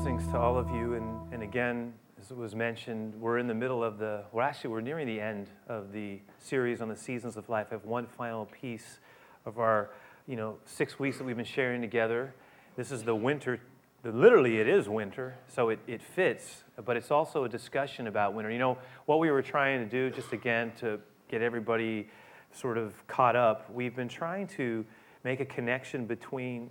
Blessings to all of you. And, and again, as it was mentioned, we're in the middle of the, well, actually, we're nearing the end of the series on the seasons of life. I have one final piece of our, you know, six weeks that we've been sharing together. This is the winter, the, literally, it is winter, so it, it fits, but it's also a discussion about winter. You know, what we were trying to do, just again, to get everybody sort of caught up, we've been trying to make a connection between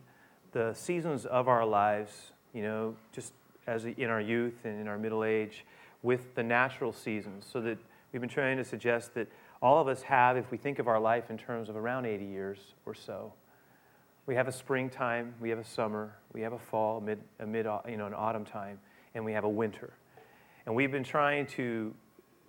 the seasons of our lives you know, just as in our youth and in our middle age, with the natural seasons. So that we've been trying to suggest that all of us have, if we think of our life in terms of around 80 years or so, we have a springtime, we have a summer, we have a fall, mid, a mid, you know, an autumn time, and we have a winter. And we've been trying to,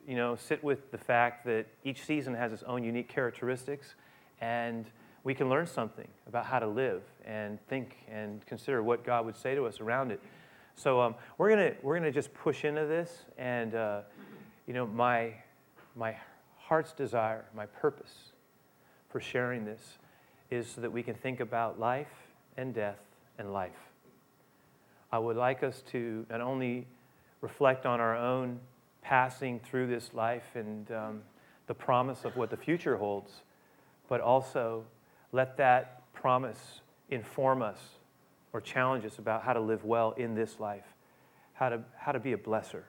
you know, sit with the fact that each season has its own unique characteristics, and we can learn something about how to live and think and consider what God would say to us around it. So um, we're gonna we're gonna just push into this, and uh, you know my my heart's desire, my purpose for sharing this is so that we can think about life and death and life. I would like us to not only reflect on our own passing through this life and um, the promise of what the future holds, but also let that promise inform us or challenge us about how to live well in this life, how to, how to be a blesser.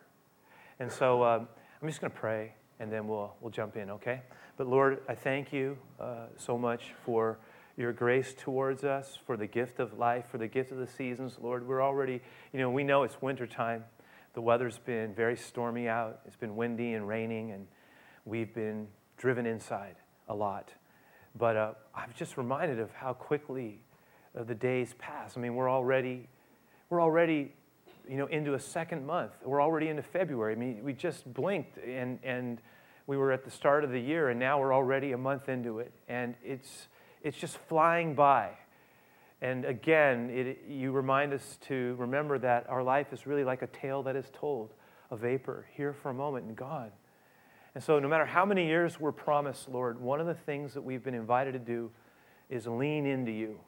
And so um, I'm just going to pray and then we'll, we'll jump in, okay? But Lord, I thank you uh, so much for your grace towards us, for the gift of life, for the gift of the seasons. Lord, we're already, you know, we know it's wintertime. The weather's been very stormy out, it's been windy and raining, and we've been driven inside a lot. But uh, I'm just reminded of how quickly uh, the days pass. I mean, we're already, we're already, you know, into a second month. We're already into February. I mean, we just blinked and, and we were at the start of the year, and now we're already a month into it. And it's, it's just flying by. And again, it, you remind us to remember that our life is really like a tale that is told, a vapor, here for a moment and gone. And so, no matter how many years we're promised, Lord, one of the things that we've been invited to do is lean into you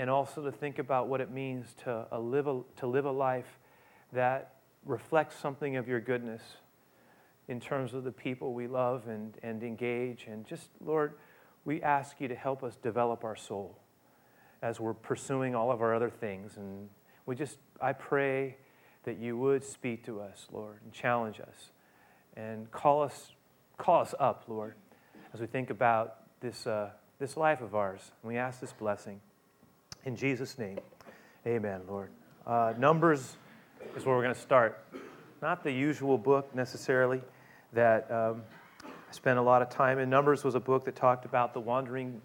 and also to think about what it means to, uh, live, a, to live a life that reflects something of your goodness in terms of the people we love and, and engage. And just, Lord, we ask you to help us develop our soul as we're pursuing all of our other things. And we just, I pray that you would speak to us, Lord, and challenge us and call us, call us up, Lord, as we think about this, uh, this life of ours. And we ask this blessing. In Jesus' name, amen, Lord. Uh, Numbers is where we're going to start. Not the usual book necessarily that um, I spent a lot of time in. Numbers was a book that talked about the wandering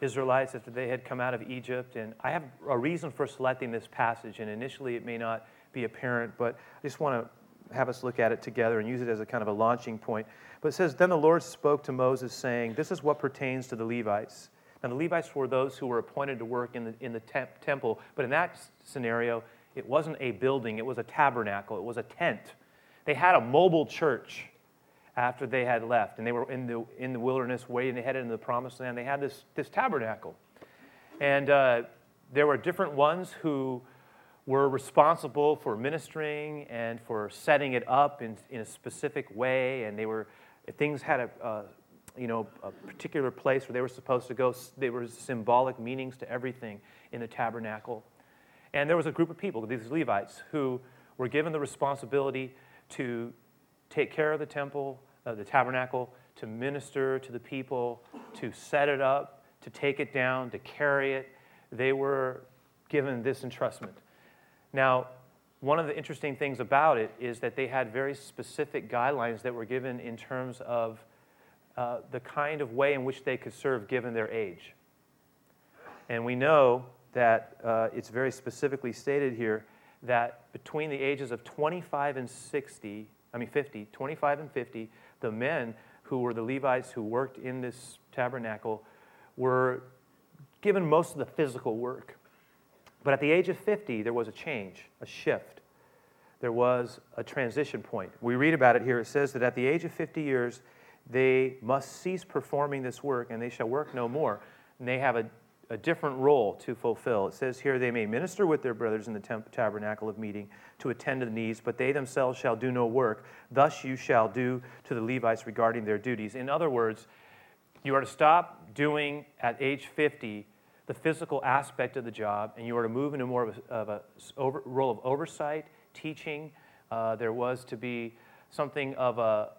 Israelites after they had come out of Egypt. And I have a reason for selecting this passage, and initially it may not be apparent, but I just want to have us look at it together and use it as a kind of a launching point. But it says, Then the Lord spoke to Moses, saying, This is what pertains to the Levites. Now, the Levites were those who were appointed to work in the, in the temp- temple, but in that scenario, it wasn't a building, it was a tabernacle, it was a tent. They had a mobile church after they had left, and they were in the, in the wilderness waiting to head into the promised land. They had this, this tabernacle. And uh, there were different ones who were responsible for ministering and for setting it up in, in a specific way. And they were, things had a, uh, you know, a particular place where they were supposed to go. There were symbolic meanings to everything in the tabernacle. And there was a group of people, these Levites, who were given the responsibility to take care of the temple, uh, the tabernacle, to minister to the people, to set it up, to take it down, to carry it. They were given this entrustment. Now, one of the interesting things about it is that they had very specific guidelines that were given in terms of uh, the kind of way in which they could serve given their age. And we know that uh, it's very specifically stated here that between the ages of 25 and 60, I mean 50, 25 and 50, the men who were the Levites who worked in this tabernacle were given most of the physical work. But at the age of 50, there was a change, a shift. There was a transition point. We read about it here. It says that at the age of 50 years, they must cease performing this work and they shall work no more. And they have a, a different role to fulfill. It says here, they may minister with their brothers in the temp- tabernacle of meeting to attend to the needs, but they themselves shall do no work. Thus you shall do to the Levites regarding their duties. In other words, you are to stop doing at age 50 the physical aspect of the job, and you were to move into more of a, of a over, role of oversight, teaching. Uh, there was to be something of a,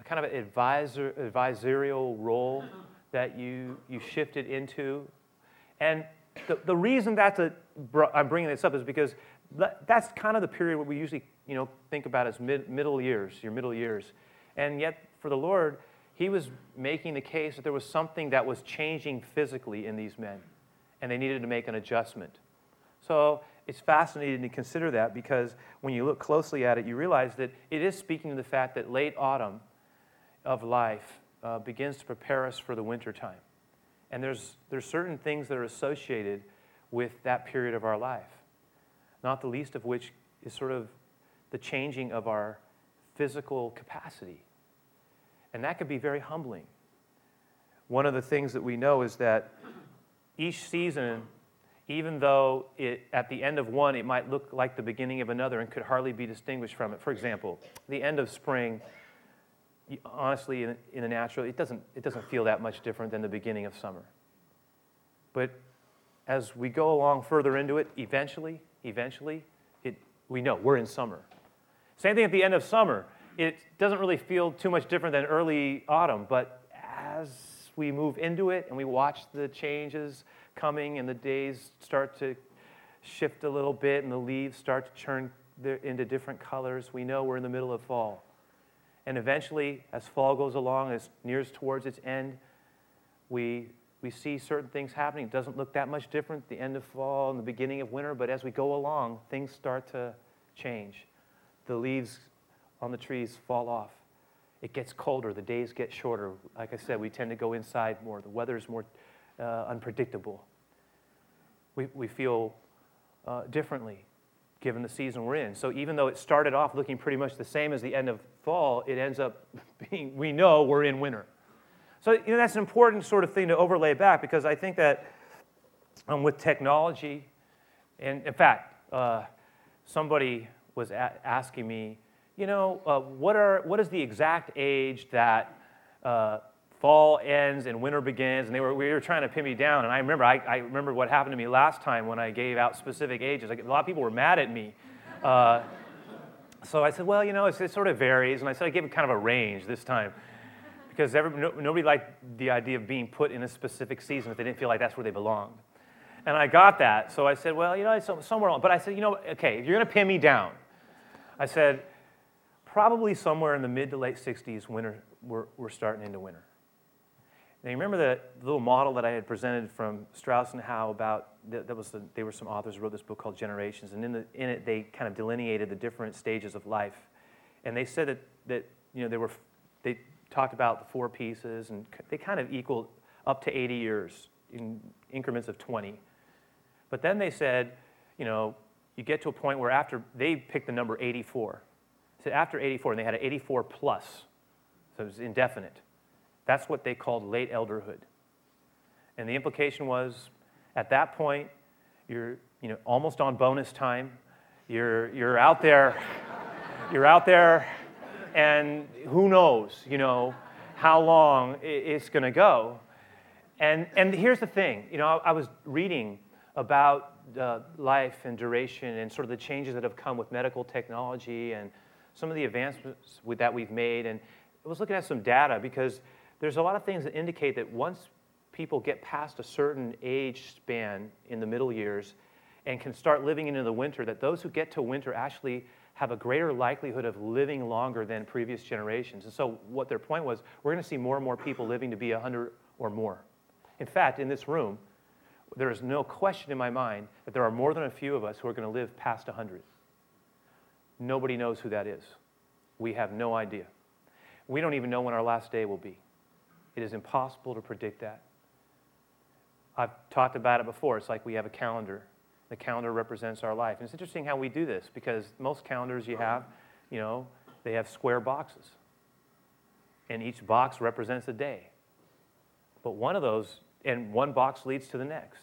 a kind of an advisor, advisorial role that you, you shifted into. And the, the reason that's a, I'm bringing this up is because that's kind of the period where we usually you know, think about as mid, middle years, your middle years. And yet, for the Lord, He was making the case that there was something that was changing physically in these men, and they needed to make an adjustment. So it's fascinating to consider that because when you look closely at it, you realize that it is speaking to the fact that late autumn of life uh, begins to prepare us for the winter time. And there's, there's certain things that are associated with that period of our life, not the least of which is sort of the changing of our physical capacity. And that could be very humbling. One of the things that we know is that each season, even though it, at the end of one it might look like the beginning of another and could hardly be distinguished from it. For example, the end of spring honestly, in, in the natural, it doesn't, it doesn't feel that much different than the beginning of summer. But as we go along further into it, eventually, eventually, it, we know we're in summer. Same thing at the end of summer. It doesn't really feel too much different than early autumn, but as we move into it and we watch the changes coming and the days start to shift a little bit and the leaves start to turn into different colors, we know we're in the middle of fall. And eventually, as fall goes along, as nears towards its end, we, we see certain things happening. It doesn't look that much different the end of fall and the beginning of winter, but as we go along, things start to change. The leaves on the trees fall off. It gets colder, the days get shorter. Like I said, we tend to go inside more, the weather is more uh, unpredictable. We, we feel uh, differently given the season we're in. So even though it started off looking pretty much the same as the end of fall, it ends up being, we know we're in winter. So you know, that's an important sort of thing to overlay back because I think that um, with technology, and in fact, uh, somebody was a- asking me, you know, uh, what, are, what is the exact age that uh, fall ends and winter begins, and they were, we were trying to pin me down. And I remember, I, I remember what happened to me last time when I gave out specific ages. Like, a lot of people were mad at me. Uh, so I said, well, you know, it sort of varies. And I said I gave it kind of a range this time because every, no, nobody liked the idea of being put in a specific season if they didn't feel like that's where they belonged. And I got that. So I said, well, you know, somewhere on. But I said, you know, okay, if you're going to pin me down, I said, probably somewhere in the mid to late 60s, winter, we're, we're starting into winter. Now, you remember the little model that I had presented from Strauss and Howe about, that, was the, they were some authors who wrote this book called Generations, and in, the, in it they kind of delineated the different stages of life. And they said that, that you know, they, were, they talked about the four pieces, and they kind of equaled up to 80 years in increments of 20. But then they said, you know, you get to a point where after, they picked the number 84. So after 84, and they had an 84 plus, so it was indefinite. That's what they called late elderhood. And the implication was at that point, you're you know, almost on bonus time. You're, you're out there, you're out there, and who knows, you know, how long it's going to go. And, and here's the thing, you know, I, I was reading about uh, life and duration and sort of the changes that have come with medical technology and some of the advancements that we've made. And I was looking at some data because there's a lot of things that indicate that once people get past a certain age span in the middle years and can start living into the winter, that those who get to winter actually have a greater likelihood of living longer than previous generations. And so, what their point was, we're going to see more and more people living to be 100 or more. In fact, in this room, there is no question in my mind that there are more than a few of us who are going to live past 100. Nobody knows who that is. We have no idea. We don't even know when our last day will be. It is impossible to predict that. I've talked about it before. It's like we have a calendar. The calendar represents our life. And it's interesting how we do this because most calendars you have, you know, they have square boxes. And each box represents a day. But one of those and one box leads to the next.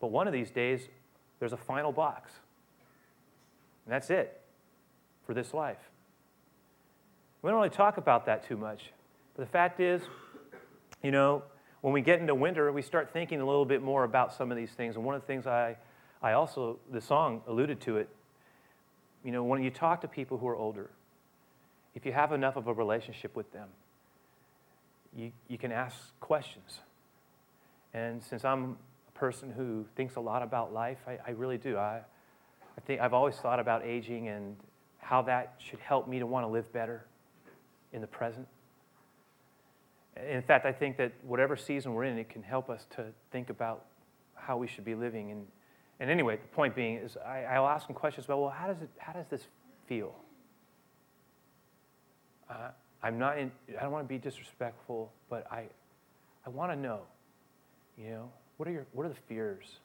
But one of these days, there's a final box. And that's it for this life. We don't really talk about that too much. But the fact is, you know, when we get into winter, we start thinking a little bit more about some of these things. And one of the things I, I also, the song alluded to it, you know, when you talk to people who are older, if you have enough of a relationship with them, you, you can ask questions. And since I'm a person who thinks a lot about life, I, I really do. I, I think I've always thought about aging and how that should help me to want to live better in the present. In fact, I think that whatever season we're in, it can help us to think about how we should be living. And, and anyway, the point being is I, I'll ask them questions about, well, how does, it, how does this feel? Uh, I'm not in, I don't want to be disrespectful, but I, I want to know, you know, what are, your, what are the fears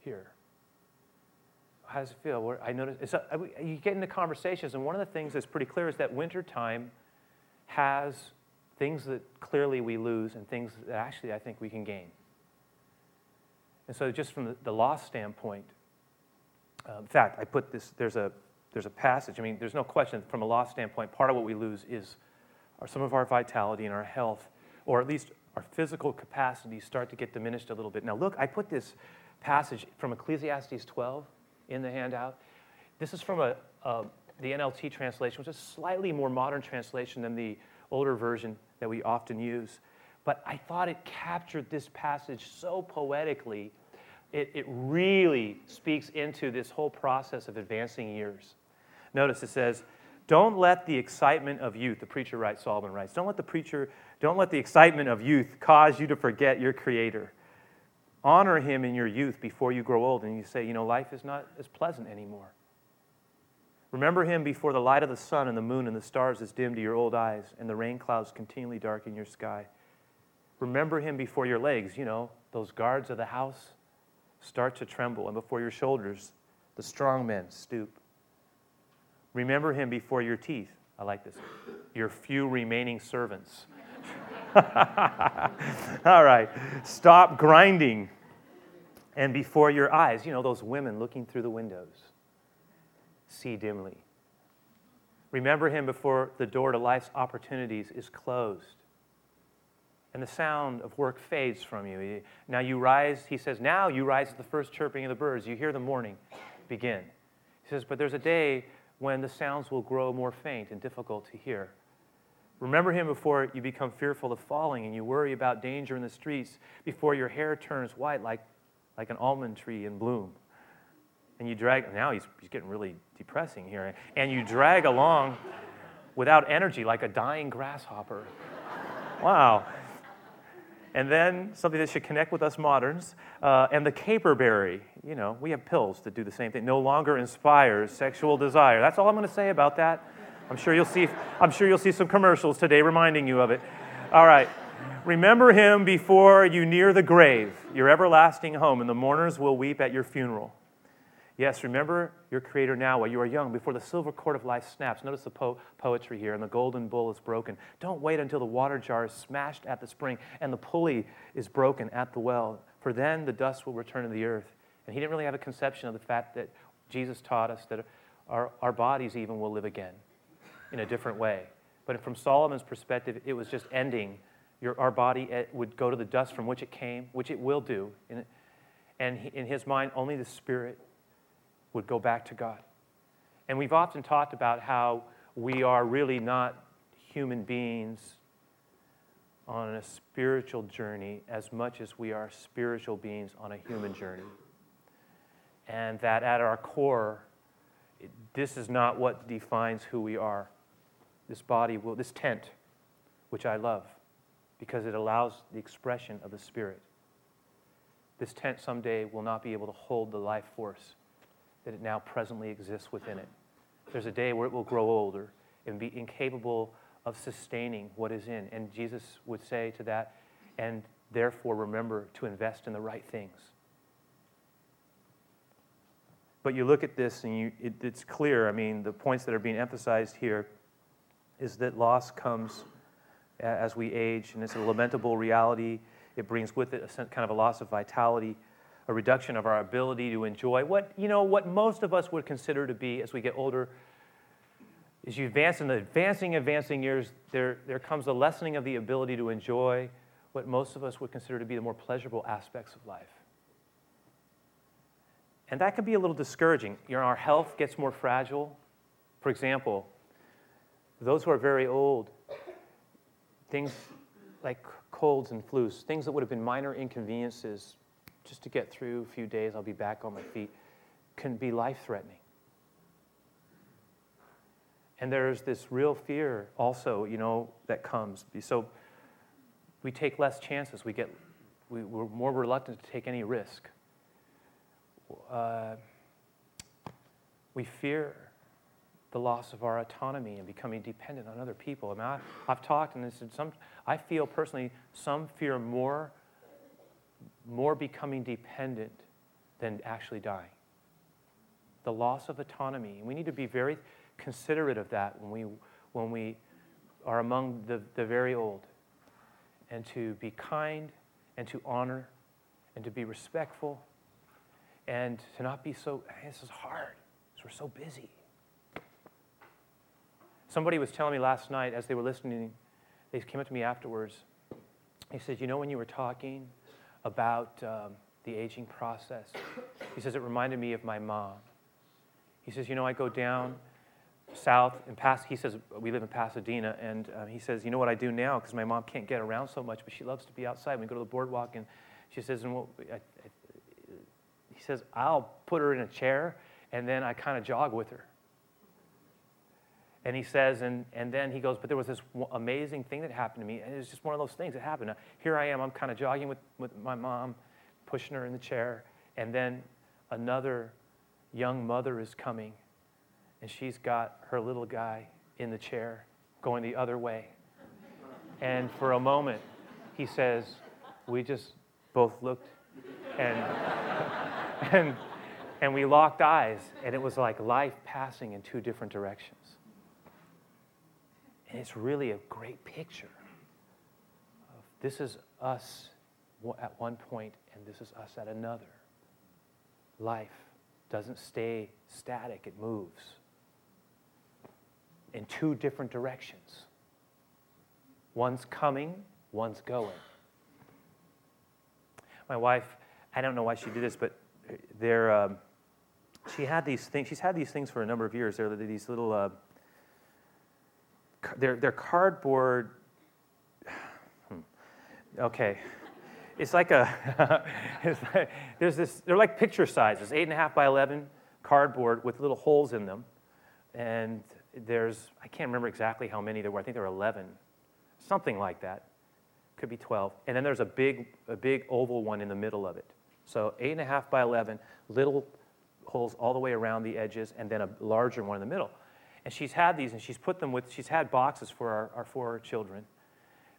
here? How does it feel? I notice you get into conversations, and one of the things that's pretty clear is that wintertime has things that clearly we lose and things that actually I think we can gain. And so, just from the, the loss standpoint, uh, in fact, I put this, there's a, there's a passage. I mean, there's no question from a loss standpoint, part of what we lose is our, some of our vitality and our health, or at least our physical capacities start to get diminished a little bit. Now, look, I put this passage from Ecclesiastes 12 in the handout. This is from a, a the NLT translation, which is a slightly more modern translation than the older version that we often use. But I thought it captured this passage so poetically. It, it really speaks into this whole process of advancing years. Notice it says, don't let the excitement of youth, the preacher writes, Solomon writes, don't let the preacher, don't let the excitement of youth cause you to forget your creator. Honor him in your youth before you grow old and you say, you know, life is not as pleasant anymore. Remember him before the light of the sun and the moon and the stars is dim to your old eyes and the rain clouds continually darken your sky. Remember him before your legs, you know, those guards of the house start to tremble, and before your shoulders, the strong men stoop. Remember him before your teeth. I like this. Your few remaining servants. All right. Stop grinding. And before your eyes, you know, those women looking through the windows see dimly. Remember him before the door to life's opportunities is closed and the sound of work fades from you. Now you rise, he says, now you rise at the first chirping of the birds. You hear the morning begin. He says, but there's a day when the sounds will grow more faint and difficult to hear. Remember him before you become fearful of falling and you worry about danger in the streets, before your hair turns white like, like an almond tree in bloom and you drag, now he's, he's getting really depressing here, and you drag along without energy like a dying grasshopper. wow. And then something that should connect with us moderns, uh, and the caperberry. You know, we have pills that do the same thing. No longer inspires sexual desire. That's all I'm going to say about that. I'm sure you'll see. I'm sure you'll see some commercials today reminding you of it. All right. Remember him before you near the grave, your everlasting home, and the mourners will weep at your funeral. Yes, remember your Creator now while you are young, before the silver cord of life snaps. Notice the po- poetry here, and the golden bull is broken. Don't wait until the water jar is smashed at the spring and the pulley is broken at the well, for then the dust will return to the earth. And he didn't really have a conception of the fact that Jesus taught us that our, our bodies even will live again in a different way. But from Solomon's perspective, it was just ending. Your, our body eh, would go to the dust from which it came, which it will do. And in his mind, only the spirit would go back to God. And we've often talked about how we are really not human beings on a spiritual journey as much as we are spiritual beings on a human journey. And that at our core, this is not what defines who we are. This body will, this tent, which I love, because it allows the expression of the Spirit. This tent someday will not be able to hold the life force that it now presently exists within it. There's a day where it will grow older and be incapable of sustaining what is in. And Jesus would say to that, and therefore remember to invest in the right things. But you look at this and you, it, it's clear. I mean, the points that are being emphasized here is that loss comes as we age, and it's a lamentable reality. It brings with it a kind of a loss of vitality, a reduction of our ability to enjoy what, you know, what most of us would consider to be, as we get older, as you advance in the advancing, advancing years, there, there comes a lessening of the ability to enjoy what most of us would consider to be the more pleasurable aspects of life. And that can be a little discouraging. You know, our health gets more fragile. For example, those who are very old, things like colds and flus, things that would have been minor inconveniences just to get through a few days, I'll be back on my feet, can be life threatening. And there's this real fear also, you know, that comes. So we take less chances. We get, we, we're more reluctant to take any risk. Uh, we fear the loss of our autonomy and becoming dependent on other people. I mean, I, have talked and this some, I feel personally some fear more, more becoming dependent than actually dying. The loss of autonomy. We need to be very considerate of that when we, when we are among the, the very old and to be kind and to honor and to be respectful and to not be so, this is hard because we're so busy. Somebody was telling me last night as they were listening, they came up to me afterwards. He said, You know, when you were talking about um, the aging process, he says, it reminded me of my mom. He says, You know, I go down south in Pas- he says we live in Pasadena, and uh, he says, you know what I do now because my mom can't get around so much, but she loves to be outside. We go to the boardwalk, and she says, and I, I, he says, I'll put her in a chair, and then I kind of jog with her. And he says, and, and then he goes, but there was this amazing thing that happened to me, and it was just one of those things that happened. Now, here I am, I'm kind of jogging with, with my mom, pushing her in the chair, and then another young mother is coming and she's got her little guy in the chair going the other way. And for a moment, he says, we just both looked and, and, and we locked eyes, and it was like life passing in two different directions. And it's really a great picture of this is us at one point, and this is us at another. Life doesn't stay static, it moves in two different directions. One's coming, one's going. My wife, I don't know why she did this, but there, um, she had these things. She's had these things for a number of years. They're these little, uh, they're, they're cardboard. Hmm, okay, it's like a. it's like, there's this. They're like picture sizes, eight and a half by eleven cardboard with little holes in them, and there's, I can't remember exactly how many there were. I think there were 11, something like that. Could be 12. And then there's a big, a big oval one in the middle of it. So eight and a half by 11, little holes all the way around the edges, and then a larger one in the middle. And she's had these, and she's put them with, she's had boxes for our, our four children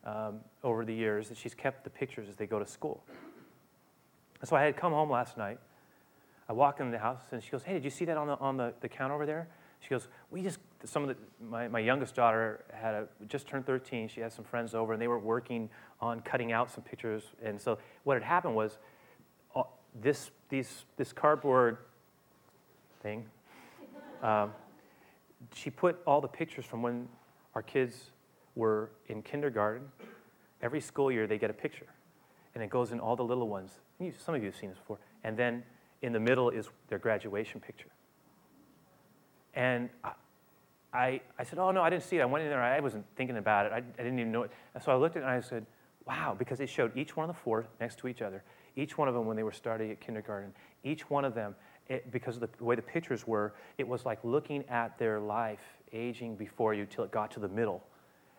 um, over the years, and she's kept the pictures as they go to school. And so I had come home last night. I walk in the house, and she goes, Hey, did you see that on the, on the, the counter over there? She goes, we just, some of the, my, my youngest daughter had a, just turned 13. She had some friends over and they were working on cutting out some pictures. And so what had happened was uh, this, these, this cardboard thing, um, she put all the pictures from when our kids were in kindergarten. Every school year they get a picture. And it goes in all the little ones. some of you have seen this before. And then in the middle is their graduation picture. And I, I said, Oh, no, I didn't see it. I went in there. I wasn't thinking about it. I, I didn't even know it. And so I looked at it and I said, Wow, because it showed each one of the four next to each other, each one of them when they were starting at kindergarten, each one of them, it, because of the way the pictures were, it was like looking at their life aging before you till it got to the middle.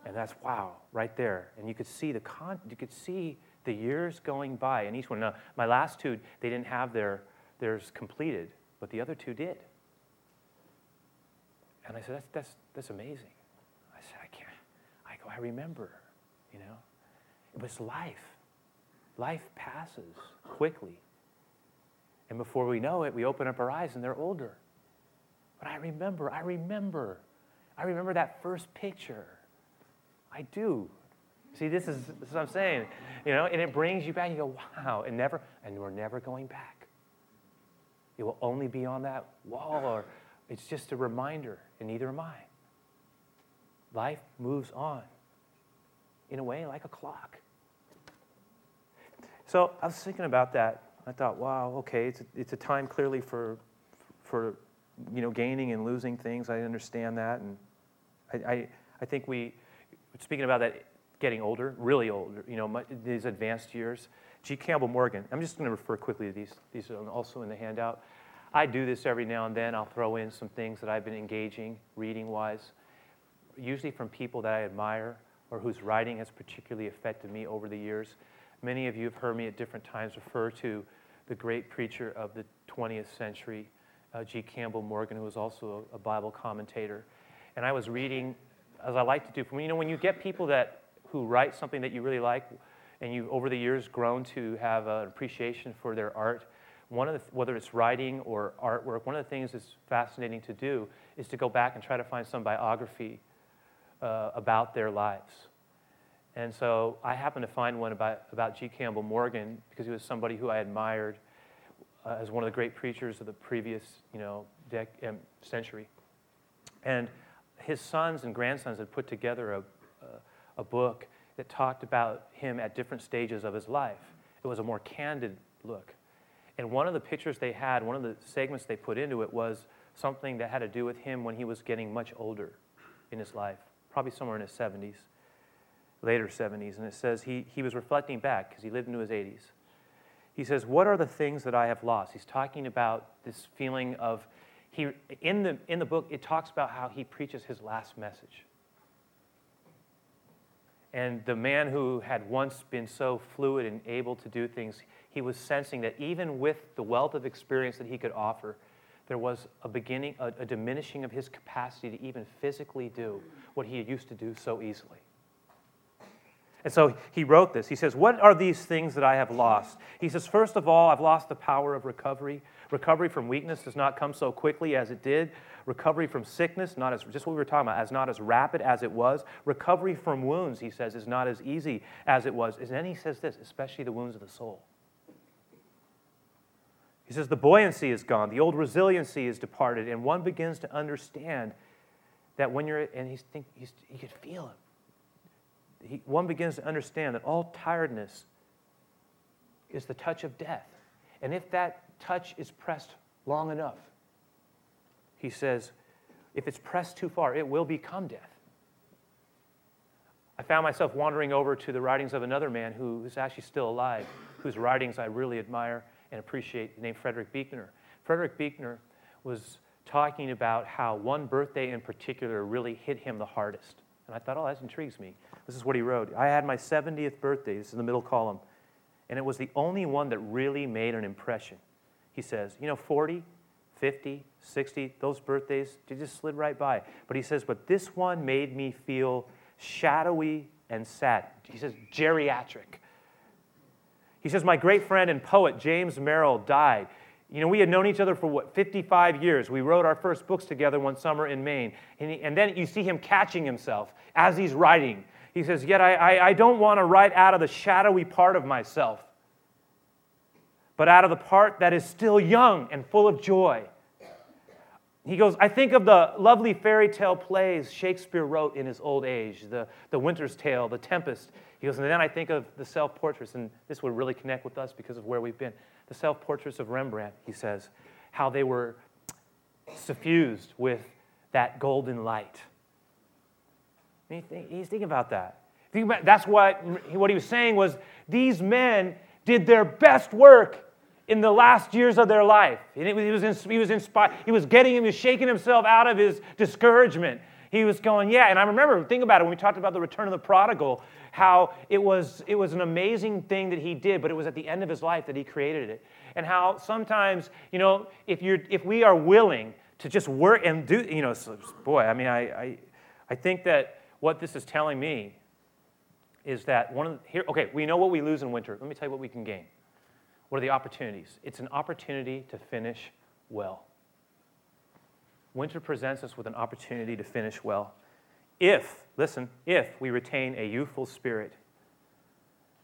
And that's wow, right there. And you could see the con- you could see the years going by, and each one. Now, my last two, they didn't have their theirs completed, but the other two did. And I said, that's, that's, that's amazing. I said, I can't. I go, I remember, you know. It was life. Life passes quickly. And before we know it, we open up our eyes and they're older. But I remember, I remember, I remember that first picture. I do. See, this is, this is what I'm saying, you know, and it brings you back. You go, wow, and never, and we're never going back. It will only be on that wall, or it's just a reminder, and neither am I. Life moves on in a way like a clock. So I was thinking about that. I thought, wow, okay, it's a, it's a time clearly for, for you know, gaining and losing things. I understand that, and I, I, I think we, speaking about that, getting older, really older, you know, these advanced years. G. Campbell Morgan. I'm just going to refer quickly to these. These are also in the handout. I do this every now and then. I'll throw in some things that I've been engaging reading-wise, usually from people that I admire or whose writing has particularly affected me over the years. Many of you have heard me at different times refer to the great preacher of the 20th century, uh, G. Campbell Morgan, who was also a, a Bible commentator. And I was reading, as I like to do, you know, when you get people that who write something that you really like, and you've over the years grown to have an appreciation for their art, one of the, whether it's writing or artwork, one of the things that's fascinating to do is to go back and try to find some biography uh, about their lives. And so I happened to find one about, about G. Campbell Morgan because he was somebody who I admired uh, as one of the great preachers of the previous you know, dec- um, century. And his sons and grandsons had put together a, a, a book that talked about him at different stages of his life. It was a more candid look. And one of the pictures they had, one of the segments they put into it was something that had to do with him when he was getting much older in his life, probably somewhere in his 70s later 70s, and it says he, he was reflecting back because he lived into his 80s. He says, What are the things that I have lost? He's talking about this feeling of, he, in, the, in the book, it talks about how he preaches his last message. And the man who had once been so fluid and able to do things, he was sensing that even with the wealth of experience that he could offer, there was a beginning, a, a diminishing of his capacity to even physically do what he used to do so easily. And so he wrote this. He says, What are these things that I have lost? He says, First of all, I've lost the power of recovery. Recovery from weakness does not come so quickly as it did. Recovery from sickness, not as just what we were talking about, as not as rapid as it was. Recovery from wounds, he says, is not as easy as it was. And then he says this, especially the wounds of the soul. He says, The buoyancy is gone, the old resiliency is departed, and one begins to understand that when you're, and he's think, he's, he could feel it he, one begins to understand that all tiredness is the touch of death. And if that touch is pressed long enough, he says, if it's pressed too far, it will become death. I found myself wandering over to the writings of another man who is actually still alive, whose writings I really admire and appreciate, named Frederick Buechner. Frederick Buechner was talking about how one birthday in particular really hit him the hardest. And I thought, oh, that intrigues me. This is what he wrote. I had my 70th birthday, this is the middle column, and it was the only one that really made an impression. He says, you know, 40, 50, 60, those birthdays, they just slid right by. But he says, but this one made me feel shadowy and sad. He says, geriatric. He says, my great friend and poet James Merrill died. You know, we had known each other for what, 55 years. We wrote our first books together one summer in Maine. And, he, and then you see him catching himself as he's writing. He says, Yet I, I, I don't want to write out of the shadowy part of myself, but out of the part that is still young and full of joy. He goes, I think of the lovely fairy tale plays Shakespeare wrote in his old age, the, the Winter's Tale, The Tempest. He goes, and then I think of the self portraits, and this would really connect with us because of where we've been. The self portraits of Rembrandt, he says, how they were suffused with that golden light. He's thinking about that. Think about, that's what, what he was saying was these men did their best work in the last years of their life. And it, he, was, he was inspired. He was getting, he was shaking himself out of his discouragement. He was going, yeah. And I remember, think about it, when we talked about the return of the prodigal, how it was, it was an amazing thing that he did, but it was at the end of his life that he created it. And how sometimes, you know, if, you're, if we are willing to just work and do, you know, boy, I mean, I, I, I think that what this is telling me is that one of the, here, okay, we know what we lose in winter. Let me tell you what we can gain. What are the opportunities? It's an opportunity to finish well. Winter presents us with an opportunity to finish well. If, listen, if we retain a youthful spirit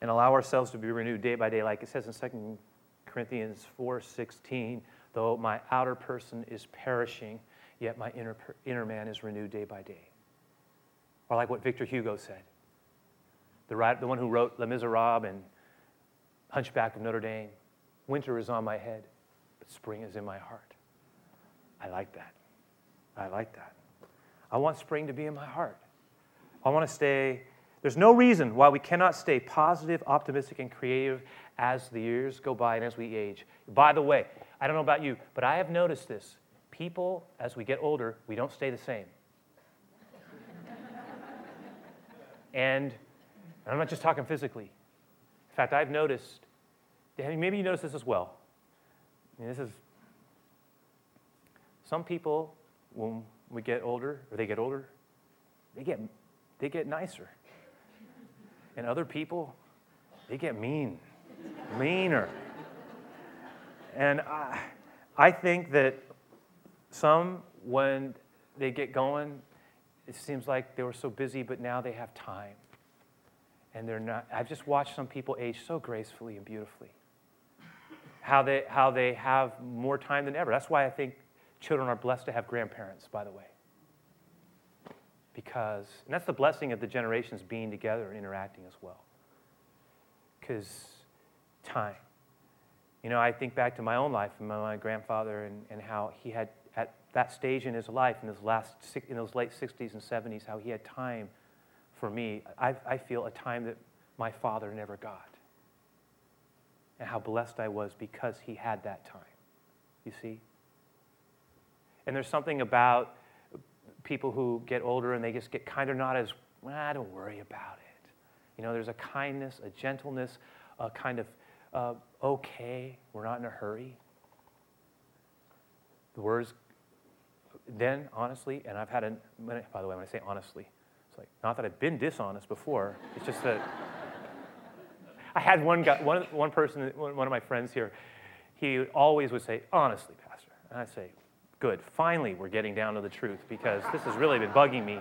and allow ourselves to be renewed day by day, like it says in 2 Corinthians 4:16, though my outer person is perishing, yet my inner, inner man is renewed day by day. Or like what Victor Hugo said, the, the one who wrote Les Miserables and Hunchback of Notre Dame, winter is on my head, but spring is in my heart. I like that. I like that. I want spring to be in my heart. I want to stay there's no reason why we cannot stay positive, optimistic, and creative as the years go by and as we age. By the way, I don't know about you, but I have noticed this. People, as we get older, we don't stay the same. and I'm not just talking physically. In fact, I've noticed, maybe you notice this as well. I mean, this is, some people, when we get older, or they get older, they get, they get nicer. And other people, they get mean, meaner. And I, I think that some, when they get going, it seems like they were so busy, but now they have time. And they're not, I've just watched some people age so gracefully and beautifully. How they, how they have more time than ever. That's why I think children are blessed to have grandparents, by the way because, and that's the blessing of the generations being together and interacting as well. Because time. You know, I think back to my own life and my, grandfather and, and how he had, at that stage in his life, in his last, in those late 60s and 70s, how he had time for me. I, I feel a time that my father never got. And how blessed I was because he had that time. You see? And there's something about people who get older and they just get kind of not as, well, don't worry about it. You know, there's a kindness, a gentleness, a kind of uh, okay, we're not in a hurry. The words, then, honestly, and I've had a, by the way, when I say honestly, it's like, not that I've been dishonest before, it's just that I had one guy, one, one person, one of my friends here, he always would say, honestly, Pastor. And I'd say, Good. Finally, we're getting down to the truth because this has really been bugging me.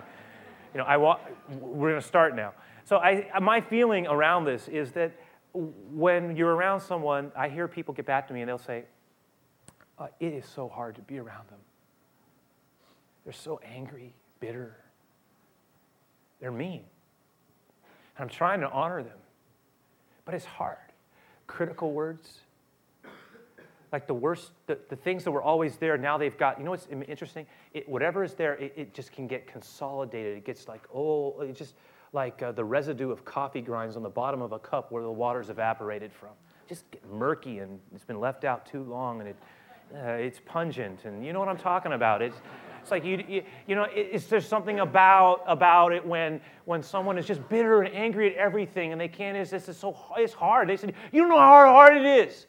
You know, I wa- we're going to start now. So I, my feeling around this is that when you're around someone, I hear people get back to me and they'll say, uh, "It is so hard to be around them. They're so angry, bitter. They're mean. And I'm trying to honor them, but it's hard. Critical words." Like the worst, the, the things that were always there, now they've got, you know what's interesting? It, whatever is there, it, it, just can get consolidated. It gets like, oh, it just like uh, the residue of coffee grinds on the bottom of a cup where the water's evaporated from. Just get murky and it's been left out too long and it, uh, it's pungent. And you know what I'm talking about? It's, it's like, you, you, you know, it's, there's something about, about it when, when someone is just bitter and angry at everything and they can't, it's, it's, so, it's hard. They said, you don't know how hard it is.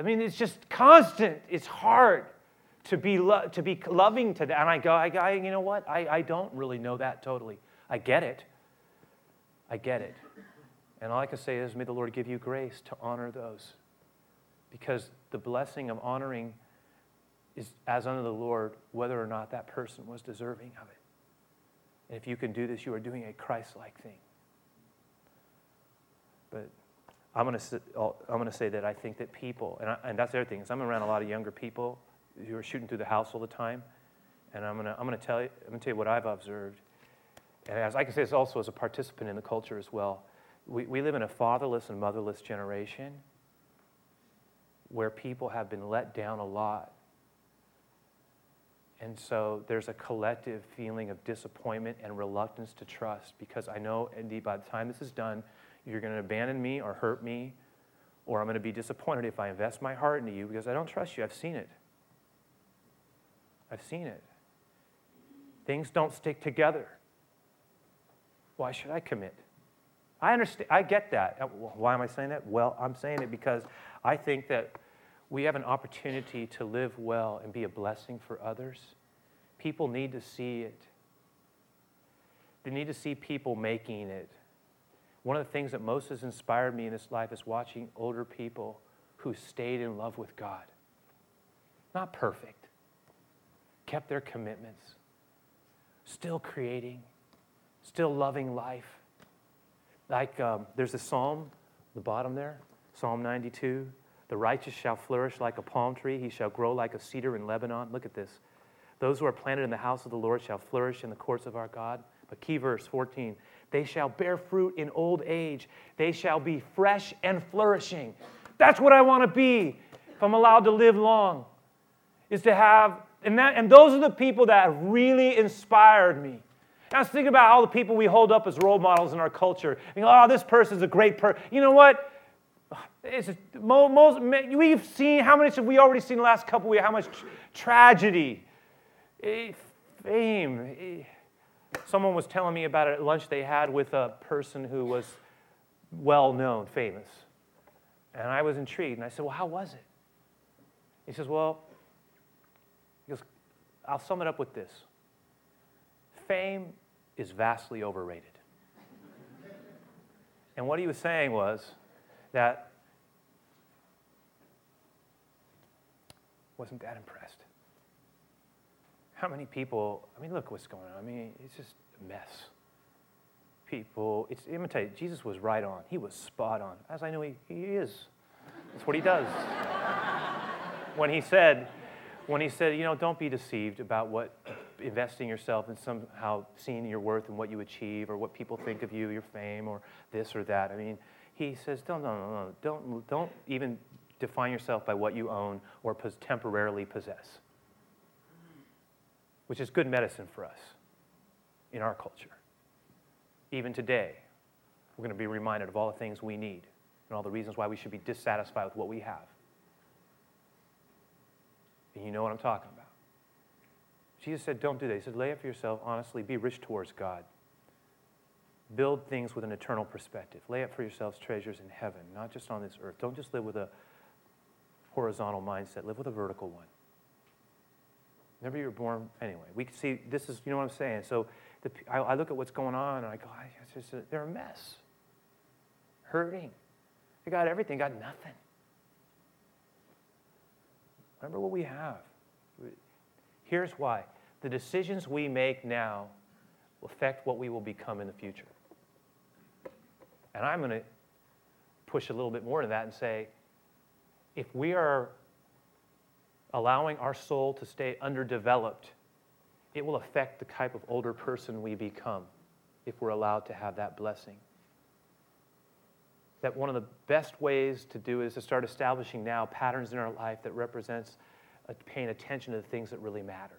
I mean, it's just constant. It's hard to be, lo- to be loving to that. And I go, I, I, you know what? I, I don't really know that totally. I get it. I get it. And all I can say is, may the Lord give you grace to honor those. Because the blessing of honoring is as unto the Lord, whether or not that person was deserving of it. And if you can do this, you are doing a Christ like thing. But I'm going to uh, I'm going to say that I think that people, and, I, and that's the other thing is I'm around a lot of younger people who are shooting through the house all the time, and I'm going to I'm going to tell you I'm going to tell you what I've observed, and as I can say this also as a participant in the culture as well. We, we live in a fatherless and motherless generation where people have been let down a lot. And so there's a collective feeling of disappointment and reluctance to trust because I know, indeed, by the time this is done, you're going to abandon me or hurt me, or I'm going to be disappointed if I invest my heart into you because I don't trust you. I've seen it. I've seen it. Things don't stick together. Why should I commit? I understand. I get that. Uh, why am I saying that? Well, I'm saying it because I think that we have an opportunity to live well and be a blessing for others. People need to see it. They need to see people making it. One of the things that most has inspired me in this life is watching older people who stayed in love with God. Not perfect, kept their commitments, still creating, still loving life. Like um, there's a psalm the bottom there, Psalm 92. The righteous shall flourish like a palm tree, he shall grow like a cedar in Lebanon. Look at this. Those who are planted in the house of the Lord shall flourish in the courts of our God. But key verse 14 they shall bear fruit in old age, they shall be fresh and flourishing. That's what I want to be if I'm allowed to live long, is to have, and, that, and those are the people that really inspired me. I was thinking about all the people we hold up as role models in our culture. Oh, this person's a great person. You know what? It's most, we've seen how many have we already seen the last couple weeks? How much tragedy, eh, fame. Someone was telling me about it at lunch they had with a person who was well known, famous. And I was intrigued. And I said, Well, how was it? He says, Well, he goes, I'll sum it up with this fame is vastly overrated. and what he was saying was that wasn't that impressed. How many people, I mean, look what's going on. I mean, it's just a mess. People, it's imitate. Jesus was right on. He was spot on, as I know he, he is. That's what he does. when he said, when he said, you know, don't be deceived about what investing yourself in somehow seeing your worth and what you achieve or what people think of you, your fame or this or that. I mean, he says, don't, no, no, no, don't, don't even define yourself by what you own or temporarily possess, which is good medicine for us in our culture. Even today, we're going to be reminded of all the things we need and all the reasons why we should be dissatisfied with what we have. And you know what I'm talking about. Jesus said, Don't do that. He said, Lay it for yourself honestly, be rich towards God. Build things with an eternal perspective. Lay up for yourselves treasures in heaven, not just on this earth. Don't just live with a horizontal mindset, live with a vertical one. Whenever you were born, anyway, we can see this is, you know what I'm saying? So the, I, I, look at what's going on and I go, I just, uh, they're a mess. Hurting. They got everything, got nothing. Remember what we have. Here's why the decisions we make now will affect what we will become in the future. And I'm going to push a little bit more to that and say if we are allowing our soul to stay underdeveloped, it will affect the type of older person we become if we're allowed to have that blessing that one of the best ways to do is to start establishing now patterns in our life that represents paying attention to the things that really matter.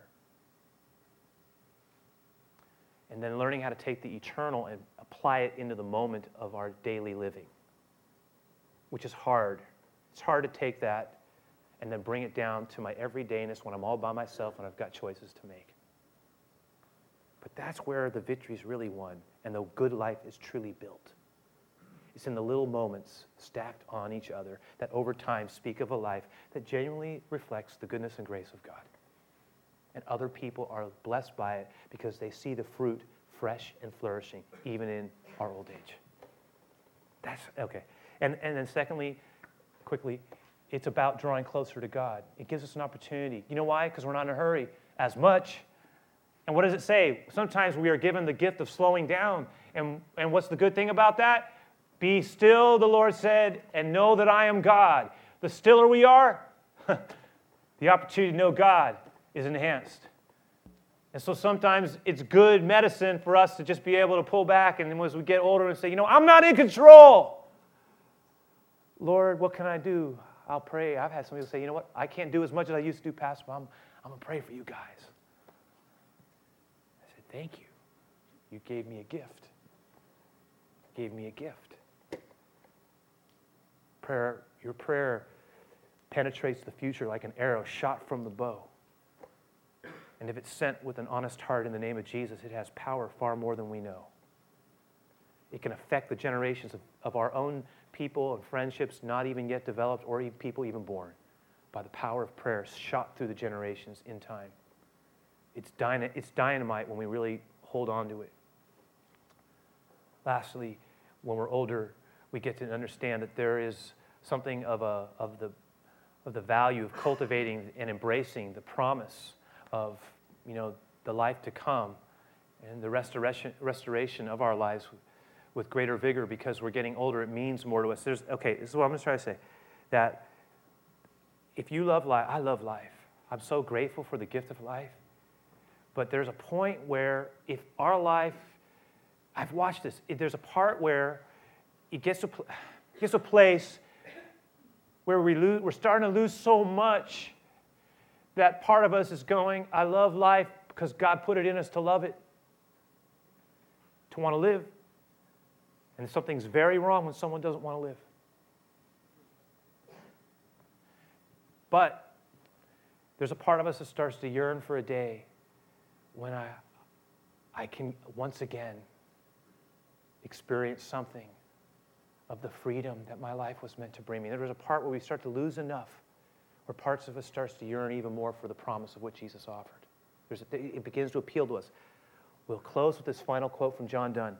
And then learning how to take the eternal and apply it into the moment of our daily living, which is hard. It's hard to take that and then bring it down to my everydayness when I'm all by myself and I've got choices to make. But that's where the victory is really won and the good life is truly built. It's in the little moments stacked on each other that over time speak of a life that genuinely reflects the goodness and grace of God. And other people are blessed by it because they see the fruit fresh and flourishing, even in our old age. That's okay. And, and then, secondly, quickly, it's about drawing closer to God. It gives us an opportunity. You know why? Because we're not in a hurry as much. And what does it say? Sometimes we are given the gift of slowing down. And, and what's the good thing about that? Be still, the Lord said, and know that I am God. The stiller we are, the opportunity to know God is enhanced. And so sometimes it's good medicine for us to just be able to pull back and then as we get older and say, you know, I'm not in control. Lord, what can I do? I'll pray. I've had some people say, you know what? I can't do as much as I used to do, Pastor, but I'm, I'm going to pray for you guys. I said, thank you. You gave me a gift. You gave me a gift prayer, your prayer penetrates the future like an arrow shot from the bow. And if it's sent with an honest heart in the name of Jesus, it has power far more than we know. It can affect the generations of, of our own people and friendships not even yet developed or even people even born by the power of prayer shot through the generations in time. It's, dyna- it's dynamite when we really hold on to it. Lastly, when we're older, we get to understand that there is something of, a, of, the, of the value of cultivating and embracing the promise of you know, the life to come and the restoration, restoration of our lives with greater vigor because we're getting older. It means more to us. There's, okay, this is what I'm going to try to say. That if you love life, I love life. I'm so grateful for the gift of life. But there's a point where if our life, I've watched this, there's a part where it gets to, gets to a place where we lose, we're starting to lose so much that part of us is going, I love life because God put it in us to love it, to want to live. And something's very wrong when someone doesn't want to live. But there's a part of us that starts to yearn for a day when I, I can once again experience something of the freedom that my life was meant to bring me. There's a part where we start to lose enough, where parts of us starts to yearn even more for the promise of what Jesus offered. A, it begins to appeal to us. We'll close with this final quote from John Donne.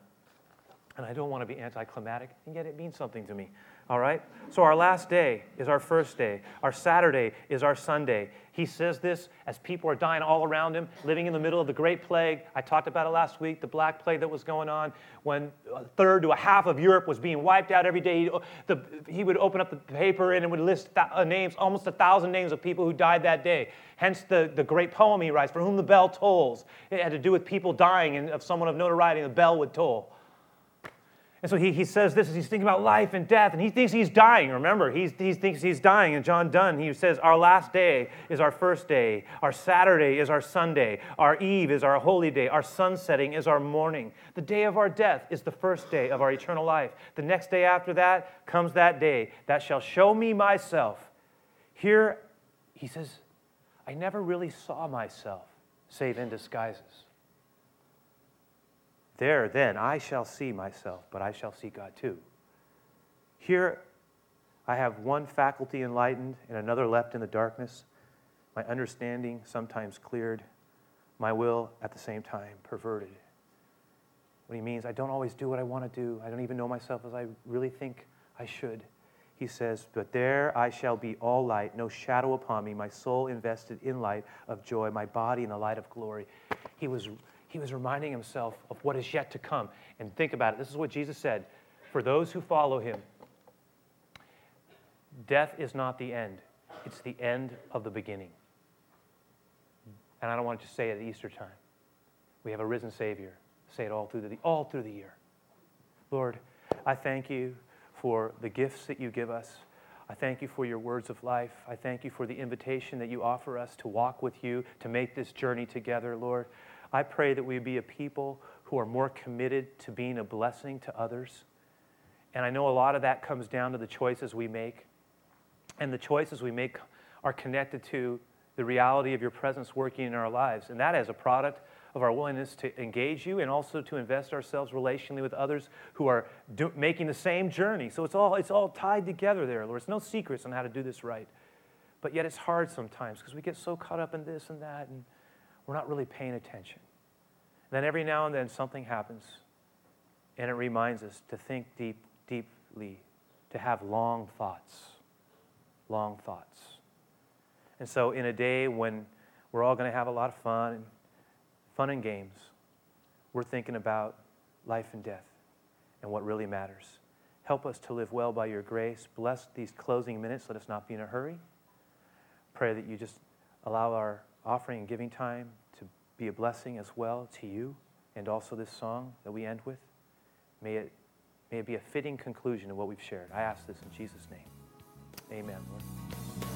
And I don't want to be anticlimactic, and yet it means something to me. All right? So our last day is our first day. Our Saturday is our Sunday. He says this as people are dying all around him, living in the middle of the Great Plague. I talked about it last week, the Black Plague that was going on when a third to a half of Europe was being wiped out every day. He, the, he would open up the paper and it would list th- uh, names, almost a thousand names of people who died that day. Hence the, the great poem he writes, For Whom the Bell Tolls. It had to do with people dying and of someone of notoriety, the bell would toll. And so he, he says this as he's thinking about life and death, and he thinks he's dying. Remember, he's, he thinks he's dying. And John Donne, he says, Our last day is our first day. Our Saturday is our Sunday. Our eve is our holy day. Our sunsetting is our morning. The day of our death is the first day of our eternal life. The next day after that comes that day that shall show me myself. Here, he says, I never really saw myself save in disguises. There, then, I shall see myself, but I shall see God too. Here, I have one faculty enlightened and another left in the darkness, my understanding sometimes cleared, my will at the same time perverted. What he means, I don't always do what I want to do. I don't even know myself as I really think I should. He says, But there I shall be all light, no shadow upon me, my soul invested in light of joy, my body in the light of glory. He was he was reminding himself of what is yet to come. And think about it. This is what Jesus said For those who follow him, death is not the end, it's the end of the beginning. And I don't want to say it at Easter time. We have a risen Savior. Say it all through the, all through the year. Lord, I thank you for the gifts that you give us. I thank you for your words of life. I thank you for the invitation that you offer us to walk with you, to make this journey together, Lord. I pray that we be a people who are more committed to being a blessing to others. And I know a lot of that comes down to the choices we make. And the choices we make are connected to the reality of your presence working in our lives. And that is a product of our willingness to engage you and also to invest ourselves relationally with others who are do, making the same journey. So it's all, it's all tied together there, Lord. It's no secrets on how to do this right. But yet it's hard sometimes because we get so caught up in this and that. And we're not really paying attention. And then every now and then something happens, and it reminds us to think deep, deeply, to have long thoughts. Long thoughts. And so, in a day when we're all going to have a lot of fun and fun and games, we're thinking about life and death and what really matters. Help us to live well by your grace. Bless these closing minutes. Let us not be in a hurry. Pray that you just allow our offering and giving time be a blessing as well to you and also this song that we end with. May it, may it be a fitting conclusion of what we've shared. I ask this in Jesus' name. Amen, Lord.